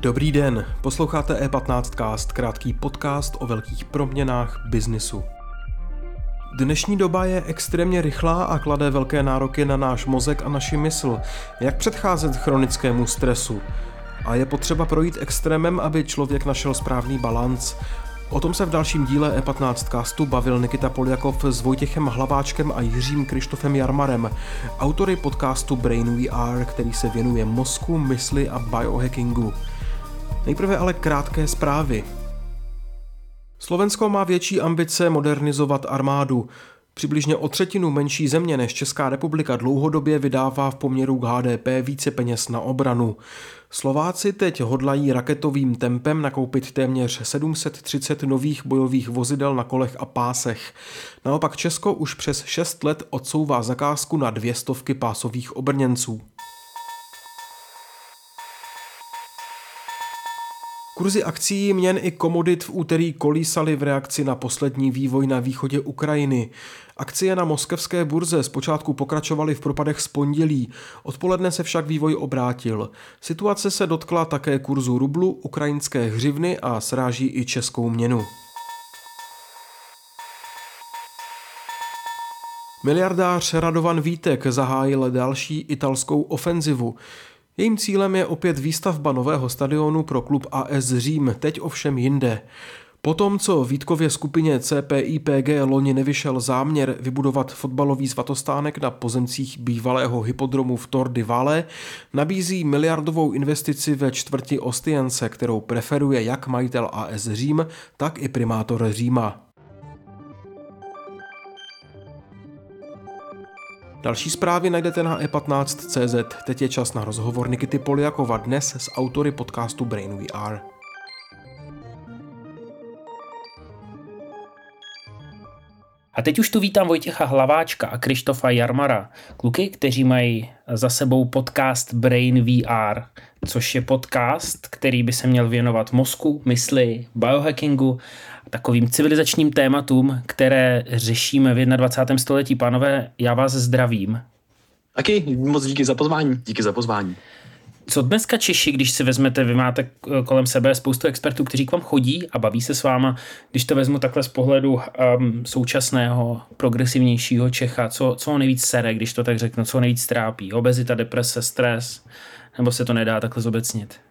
Dobrý den, posloucháte E15cast, krátký podcast o velkých proměnách biznisu. Dnešní doba je extrémně rychlá a klade velké nároky na náš mozek a naši mysl. Jak předcházet chronickému stresu? A je potřeba projít extrémem, aby člověk našel správný balanc. O tom se v dalším díle E15 castu bavil Nikita Poljakov s Vojtěchem Hlaváčkem a Jiřím Krištofem Jarmarem, autory podcastu Brain VR, který se věnuje mozku, mysli a biohackingu. Nejprve ale krátké zprávy. Slovensko má větší ambice modernizovat armádu. Přibližně o třetinu menší země než Česká republika dlouhodobě vydává v poměru k HDP více peněz na obranu. Slováci teď hodlají raketovým tempem nakoupit téměř 730 nových bojových vozidel na kolech a pásech. Naopak Česko už přes 6 let odsouvá zakázku na dvě stovky pásových obrněnců. Kurzy akcí, měn i komodit v úterý kolísaly v reakci na poslední vývoj na východě Ukrajiny. Akcie na moskevské burze zpočátku pokračovaly v propadech z pondělí, odpoledne se však vývoj obrátil. Situace se dotkla také kurzu rublu, ukrajinské hřivny a sráží i českou měnu. Miliardář Radovan Vítek zahájil další italskou ofenzivu. Jejím cílem je opět výstavba nového stadionu pro klub AS Řím, teď ovšem jinde. Potom, co Vítkově skupině CPIPG loni nevyšel záměr vybudovat fotbalový svatostánek na pozemcích bývalého hypodromu v Tor di Valle, nabízí miliardovou investici ve čtvrti Ostience, kterou preferuje jak majitel AS Řím, tak i primátor Říma. Další zprávy najdete na e15.cz. Teď je čas na rozhovor Nikity Poliakova dnes s autory podcastu Brain VR. A teď už tu vítám Vojtěcha Hlaváčka a Krištofa Jarmara, kluky, kteří mají za sebou podcast Brain VR, což je podcast, který by se měl věnovat mozku, mysli, biohackingu takovým civilizačním tématům, které řešíme v 21. století. Pánové, já vás zdravím. Taky, moc díky za pozvání. Díky za pozvání. Co dneska Češi, když si vezmete, vy máte kolem sebe spoustu expertů, kteří k vám chodí a baví se s váma, když to vezmu takhle z pohledu um, současného, progresivnějšího Čecha, co, co ho nejvíc sere, když to tak řeknu, co ho nejvíc trápí? Obezita, deprese, stres, nebo se to nedá takhle zobecnit?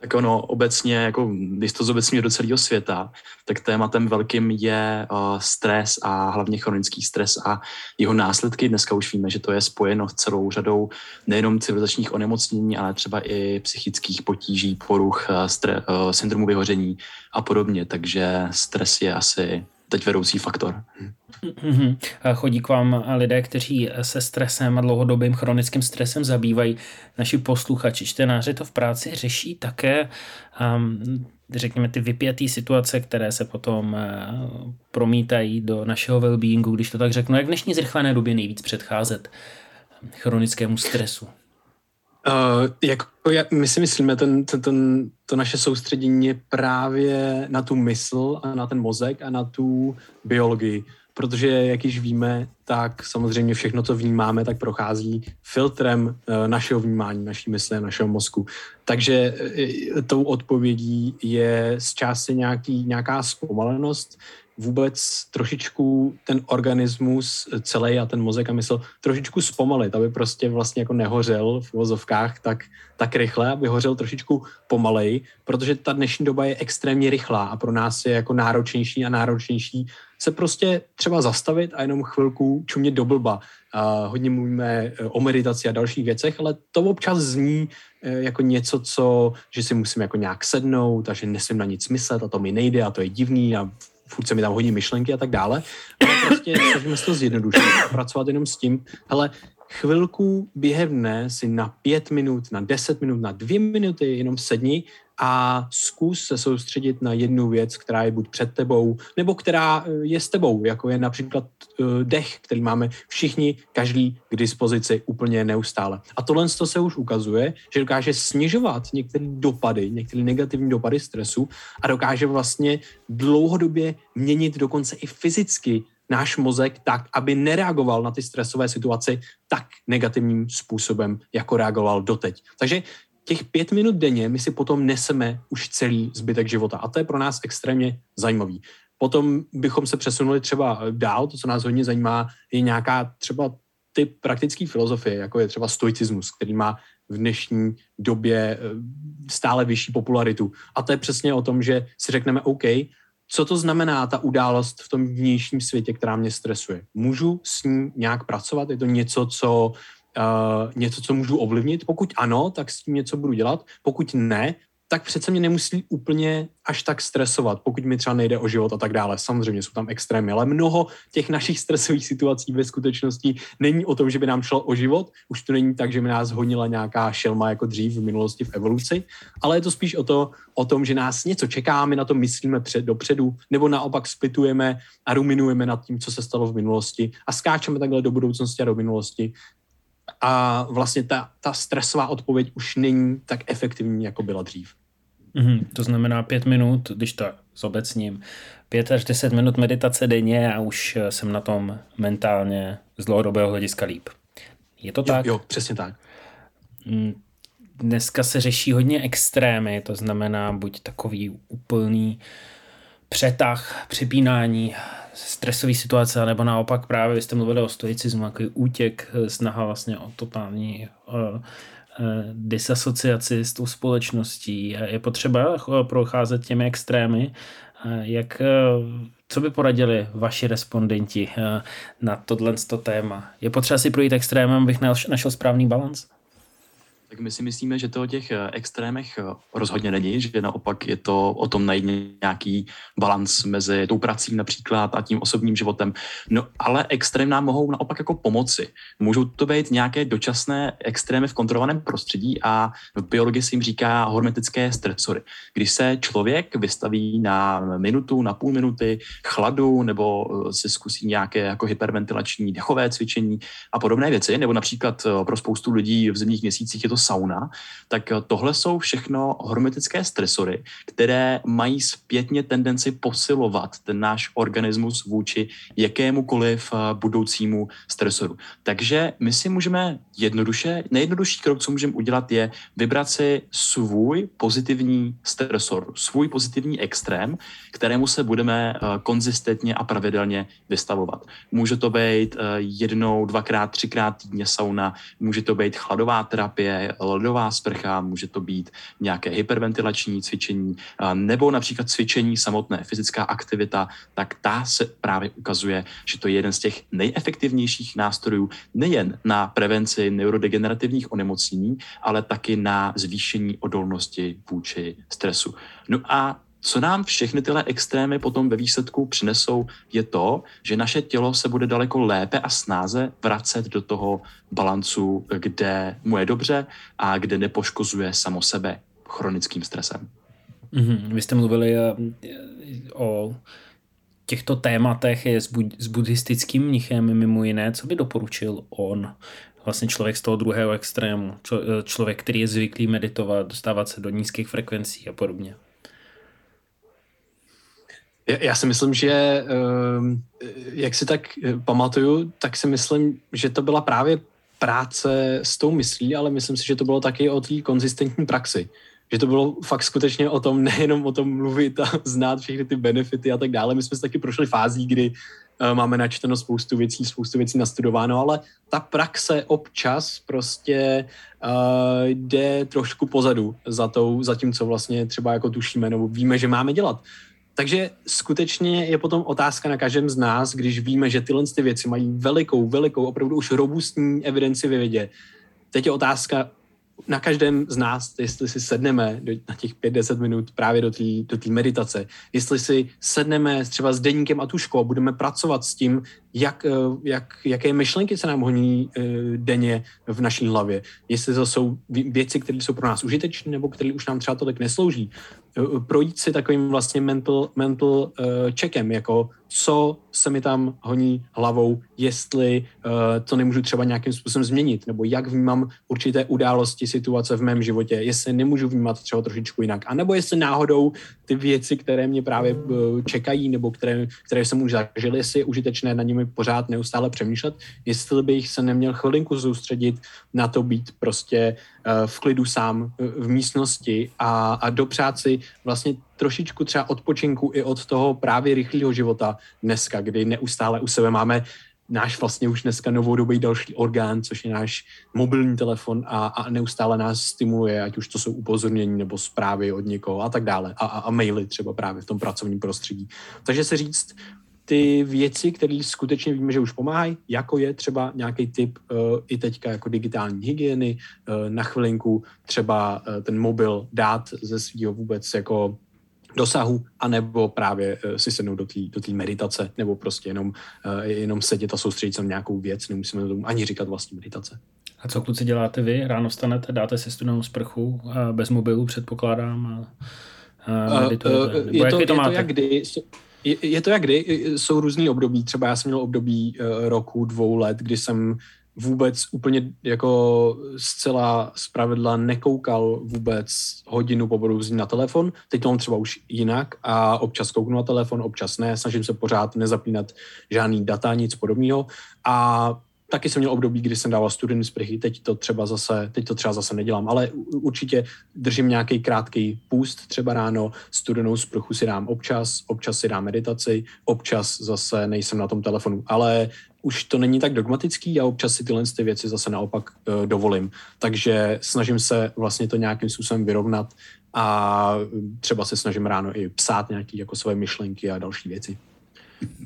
Tak ono obecně, jako když to zobecně do celého světa, tak tématem velkým je uh, stres a hlavně chronický stres a jeho následky. Dneska už víme, že to je spojeno s celou řadou nejenom civilizačních onemocnění, ale třeba i psychických potíží, poruch, uh, stre, uh, syndromu vyhoření a podobně. Takže stres je asi teď vedoucí faktor. Mm-hmm. Chodí k vám lidé, kteří se stresem a dlouhodobým chronickým stresem zabývají. Naši posluchači, čtenáři to v práci řeší také, um, řekněme, ty vypjatý situace, které se potom uh, promítají do našeho well-beingu, když to tak řeknu. Jak v dnešní zrychlené době nejvíc předcházet chronickému stresu? Uh, jako, jak my si myslíme, ten, ten, ten, to naše soustředění je právě na tu mysl a na ten mozek a na tu biologii. Protože, jak již víme, tak samozřejmě všechno, co vnímáme, tak prochází filtrem uh, našeho vnímání, naší mysle, našeho mozku. Takže uh, tou odpovědí je z části nějaký, nějaká zpomalenost, vůbec trošičku ten organismus celý a ten mozek a mysl trošičku zpomalit, aby prostě vlastně jako nehořel v vozovkách tak, tak rychle, aby hořel trošičku pomalej, protože ta dnešní doba je extrémně rychlá a pro nás je jako náročnější a náročnější se prostě třeba zastavit a jenom chvilku čumět do blba. A hodně mluvíme eh, o meditaci a dalších věcech, ale to občas zní eh, jako něco, co, že si musím jako nějak sednout a že nesmím na nic myslet a to mi nejde a to je divný a furt se mi tam hodí myšlenky a tak dále. Ale prostě snažíme se to zjednodušit a pracovat jenom s tím, hele, chvilku během dne si na pět minut, na deset minut, na dvě minuty jenom sedni a zkus se soustředit na jednu věc, která je buď před tebou, nebo která eh, je s tebou, jako je například uh, dech, který máme všichni, každý k dispozici úplně neustále. A tohle to se už ukazuje, že dokáže snižovat některé dopady, některé negativní dopady stresu a dokáže vlastně dlouhodobě měnit dokonce i fyzicky náš mozek tak, aby nereagoval na ty stresové situace tak negativním způsobem, jako reagoval doteď. Takže těch pět minut denně my si potom neseme už celý zbytek života. A to je pro nás extrémně zajímavý. Potom bychom se přesunuli třeba dál, to, co nás hodně zajímá, je nějaká třeba typ praktické filozofie, jako je třeba stoicismus, který má v dnešní době eh, stále vyšší popularitu. A to je přesně o tom, že si řekneme OK, co to znamená ta událost v tom vnějším světě, která mě stresuje? Můžu s ní nějak pracovat? Je to něco, co uh, něco, co můžu ovlivnit? Pokud ano, tak s tím něco budu dělat. Pokud ne, tak přece mě nemusí úplně až tak stresovat, pokud mi třeba nejde o život a tak dále. Samozřejmě jsou tam extrémy, ale mnoho těch našich stresových situací ve skutečnosti není o tom, že by nám šlo o život. Už to není tak, že by nás honila nějaká šelma jako dřív v minulosti v evoluci, ale je to spíš o, to, o tom, že nás něco čeká, my na to myslíme před, dopředu, nebo naopak splitujeme a ruminujeme nad tím, co se stalo v minulosti a skáčeme takhle do budoucnosti a do minulosti a vlastně ta, ta stresová odpověď už není tak efektivní, jako byla dřív. Mm-hmm, to znamená pět minut, když to zobecním, pět až deset minut meditace denně a už eh, jsem na tom mentálně z dlouhodobého hlediska líp. Je to jo, tak? Jo, přesně tak. Mm, dneska se řeší hodně extrémy, to znamená buď takový úplný přetah, přepínání, stresové situace, nebo naopak právě, vy jste mluvili o stoicismu, jako útěk, eh, snaha vlastně o totální uh, uh, disasociaci s tou společností. Je potřeba procházet těmi extrémy. Jak, co by poradili vaši respondenti na tohle téma? Je potřeba si projít extrémem, abych našel správný balans? Tak my si myslíme, že to o těch eh, extrémech eh, rozhodně není, že naopak je to o tom najít nějaký balans mezi tou prací například a tím osobním životem. No ale extrém nám mohou naopak jako pomoci. Můžou to být nějaké dočasné extrémy v kontrolovaném prostředí a v biologii se jim říká hormetické stresory. Když se člověk vystaví na minutu, na půl minuty chladu nebo eh, si zkusí nějaké jako hyperventilační dechové cvičení a podobné věci, nebo například pro spoustu lidí v zimních měsících je to sauna, tak tohle jsou všechno hormetické stresory, které mají zpětně tendenci posilovat ten náš organismus vůči jakémukoliv eh, budoucímu stresoru. Takže my si můžeme jednoduše, nejjednodušší krok, co můžeme udělat, je vybrat si svůj pozitivní stresor, svůj pozitivní extrém, kterému se budeme eh, konzistentně a pravidelně vystavovat. Může to být eh, jednou, dvakrát, třikrát týdně sauna, může to být chladová terapie, ledová sprcha, může to být nějaké hyperventilační cvičení, nebo například cvičení samotné, fyzická aktivita, tak ta se právě ukazuje, že to je jeden z těch nejefektivnějších nástrojů nejen na prevenci neurodegenerativních onemocnění, ale taky na zvýšení odolnosti vůči stresu. No a co nám všechny tyhle extrémy potom ve výsledku přinesou, je to, že naše tělo se bude daleko lépe a snáze vracet do toho balancu, kde mu je dobře a kde nepoškozuje samo sebe chronickým stresem. Mm-hmm. Vy jste mluvili eh, o těchto tématech je s, bud- s buddhistickým mnichem mimo jiné. Co by doporučil on? Vlastně člověk z toho druhého extrému. Člověk, který je zvyklý meditovat, dostávat se do nízkých frekvencí a podobně. Já si myslím, že ehm, jak si tak eh, pamatuju, tak si myslím, že to byla právě práce s tou myslí, ale myslím si, že to bylo taky o té konzistentní praxi. Že to bylo fakt skutečně o tom, nejenom o tom mluvit a znát všechny ty benefity a tak dále. My jsme si taky prošli fází, kdy uh, máme načteno spoustu věcí, spoustu věcí nastudováno, ale ta praxe občas prostě uh, jde trošku pozadu za, tou, za tím, co vlastně třeba jako tušíme nebo víme, že máme dělat. Takže skutečně je potom otázka na každém z nás, když víme, že tyhle ty věci mají velikou, velikou, opravdu už robustní evidenci ve vědě. Teď je otázka, na každém z nás, jestli si sedneme do, na těch 5-10 minut právě do té do meditace, jestli si sedneme třeba s deníkem a tuškou a budeme pracovat s tím, jak, eh, jak, jaké myšlenky se nám honí uh, denně v naší hlavě, jestli to jsou věci, které jsou pro nás užitečné nebo které už nám třeba tolik neslouží. Uh, projít si takovým vlastně mental, mental uh, checkem, jako co se mi tam honí hlavou, jestli uh, to nemůžu třeba nějakým způsobem změnit, nebo jak vnímám určité události, situace v mém životě, jestli nemůžu vnímat třeba trošičku jinak, anebo jestli náhodou ty věci, které mě právě uh, čekají, nebo které, které jsem už zažil, jestli je užitečné na nimi pořád neustále přemýšlet, jestli bych se neměl chvilinku soustředit na to být prostě uh, v klidu sám v místnosti a, a dopřát si vlastně trošičku třeba odpočinku i od toho právě rychlého života dneska, kdy neustále u sebe máme náš vlastně už dneska novodobý další orgán, což je náš mobilní telefon a, a neustále nás stimuluje, ať už to jsou upozornění nebo zprávy od někoho a tak dále. A, a, a maily třeba právě v tom pracovním prostředí. Takže se říct, ty věci, které skutečně víme, že už pomáhají, jako je třeba nějaký typ uh, i teďka jako digitální hygieny, uh, na chvilinku třeba uh, ten mobil dát ze svého vůbec jako dosahu, anebo právě uh, si sednout do té do meditace, nebo prostě jenom, uh, jenom sedět a soustředit se na nějakou věc, nemusíme tomu ani říkat vlastní meditace. A co kluci děláte vy? Ráno vstanete, dáte si studenou sprchu, bez mobilu předpokládám a, meditujete? Uh, uh, je, to, je, to, je to jak kdy, je, je to jak kdy, jsou různý období, třeba já jsem měl období uh, roku, dvou let, kdy jsem vůbec úplně jako zcela zpravidla nekoukal vůbec hodinu po budoucí na telefon. Teď to mám třeba už jinak a občas kouknu na telefon, občas ne. Snažím se pořád nezapínat žádný data, nic podobného. A taky jsem měl období, kdy jsem dával studený sprchy, teď to třeba zase, teď to třeba zase nedělám, ale určitě držím nějaký krátký půst třeba ráno, studenou sprchu si dám občas, občas si dám meditaci, občas zase nejsem na tom telefonu, ale už to není tak dogmatický a občas si tyhle ty věci zase naopak uh, dovolím. Takže snažím se vlastně to nějakým způsobem vyrovnat a třeba se snažím ráno i psát nějaké jako své myšlenky a další věci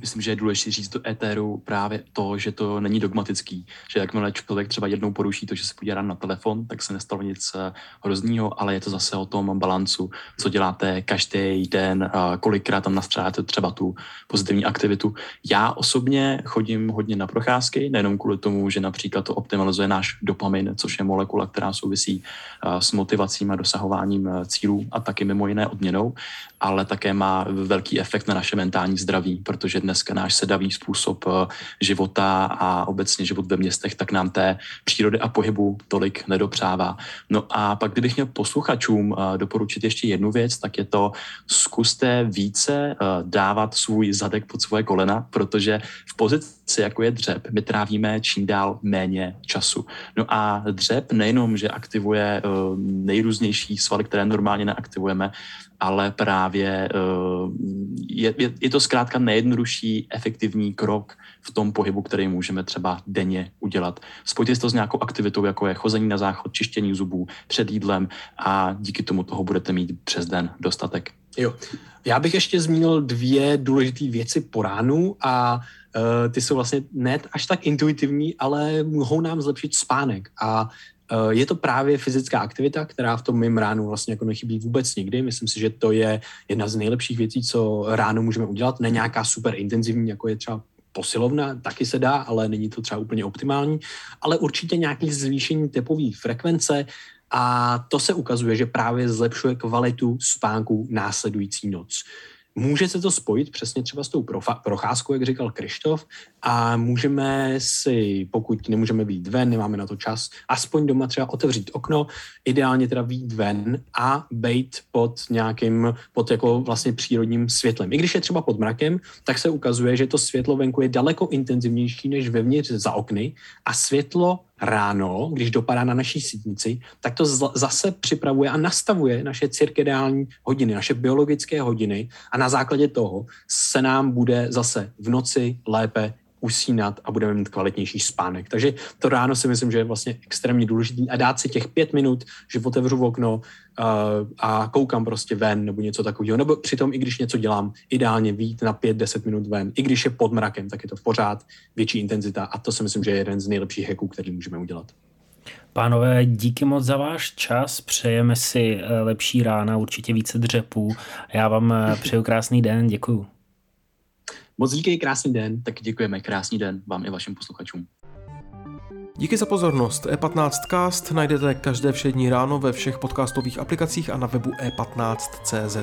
myslím, že je důležité říct do éteru právě to, že to není dogmatický, že jakmile člověk třeba jednou poruší to, že se podívá na telefon, tak se nestalo nic eh, hroznýho, ale je to zase o tom balancu, co děláte každý den, kolikrát tam nastřádáte třeba tu pozitivní aktivitu. Já osobně chodím hodně na procházky, nejenom kvůli tomu, že například to optimalizuje náš dopamin, což je molekula, která souvisí eh, s motivacím a dosahováním eh, cílů a taky mimo jiné odměnou, ale také má velký efekt na naše mentální zdraví, protože dneska náš sedavý způsob eh, života a obecně život ve městech, tak nám té přírody a pohybu tolik nedopřává. No a pak, kdybych měl posluchačům eh, doporučit ještě jednu věc, tak je to zkuste více eh, dávat svůj zadek pod svoje kolena, protože v pozici, jako je dřep, my trávíme čím dál méně času. No a dřep nejenom, že aktivuje nejrůznější svaly, které normálně neaktivujeme, ale právě je, je, je to zkrátka nejjednodušší efektivní krok v tom pohybu, který můžeme třeba denně udělat. Spojte to s nějakou aktivitou, jako je chození na záchod, čištění zubů před jídlem a díky tomu toho budete mít přes den dostatek. Jo. Já bych ještě zmínil dvě důležité věci po ránu a uh, ty jsou vlastně ne až tak intuitivní, ale mohou nám zlepšit spánek. A je to právě fyzická aktivita, která v tom mým ránu vlastně jako nechybí vůbec nikdy. Myslím si, že to je jedna z nejlepších věcí, co ráno můžeme udělat. Ne nějaká super intenzivní, jako je třeba posilovna, taky se dá, ale není to třeba úplně optimální, ale určitě nějaký zvýšení tepové frekvence a to se ukazuje, že právě zlepšuje kvalitu spánku následující noc. Může se to spojit přesně třeba s tou procházkou, jak říkal Krištof, a můžeme si, pokud nemůžeme být ven, nemáme na to čas, aspoň doma třeba otevřít okno, ideálně teda výjít ven a být pod nějakým, pod jako vlastně přírodním světlem. I když je třeba pod mrakem, tak se ukazuje, že to světlo venku je daleko intenzivnější než vevnitř za okny a světlo ráno, když dopadá na naší sítnici, tak to zase připravuje a nastavuje naše cirkediální hodiny, naše biologické hodiny a na základě toho se nám bude zase v noci lépe usínat a budeme mít kvalitnější spánek. Takže to ráno si myslím, že je vlastně extrémně důležitý a dát si těch pět minut, že otevřu okno uh, a koukám prostě ven nebo něco takového. Nebo přitom, i když něco dělám, ideálně vít na pět, deset minut ven. I když je pod mrakem, tak je to pořád větší intenzita a to si myslím, že je jeden z nejlepších hacků, který můžeme udělat. Pánové, díky moc za váš čas, přejeme si eh, lepší rána, určitě více dřepů. Já vám eh, přeju krásný den, děkuju. Moc díky, krásný den. Tak děkujeme, krásný den vám i vašim posluchačům. Díky za pozornost. E15cast najdete každé všední ráno ve všech podcastových aplikacích a na webu e15.cz.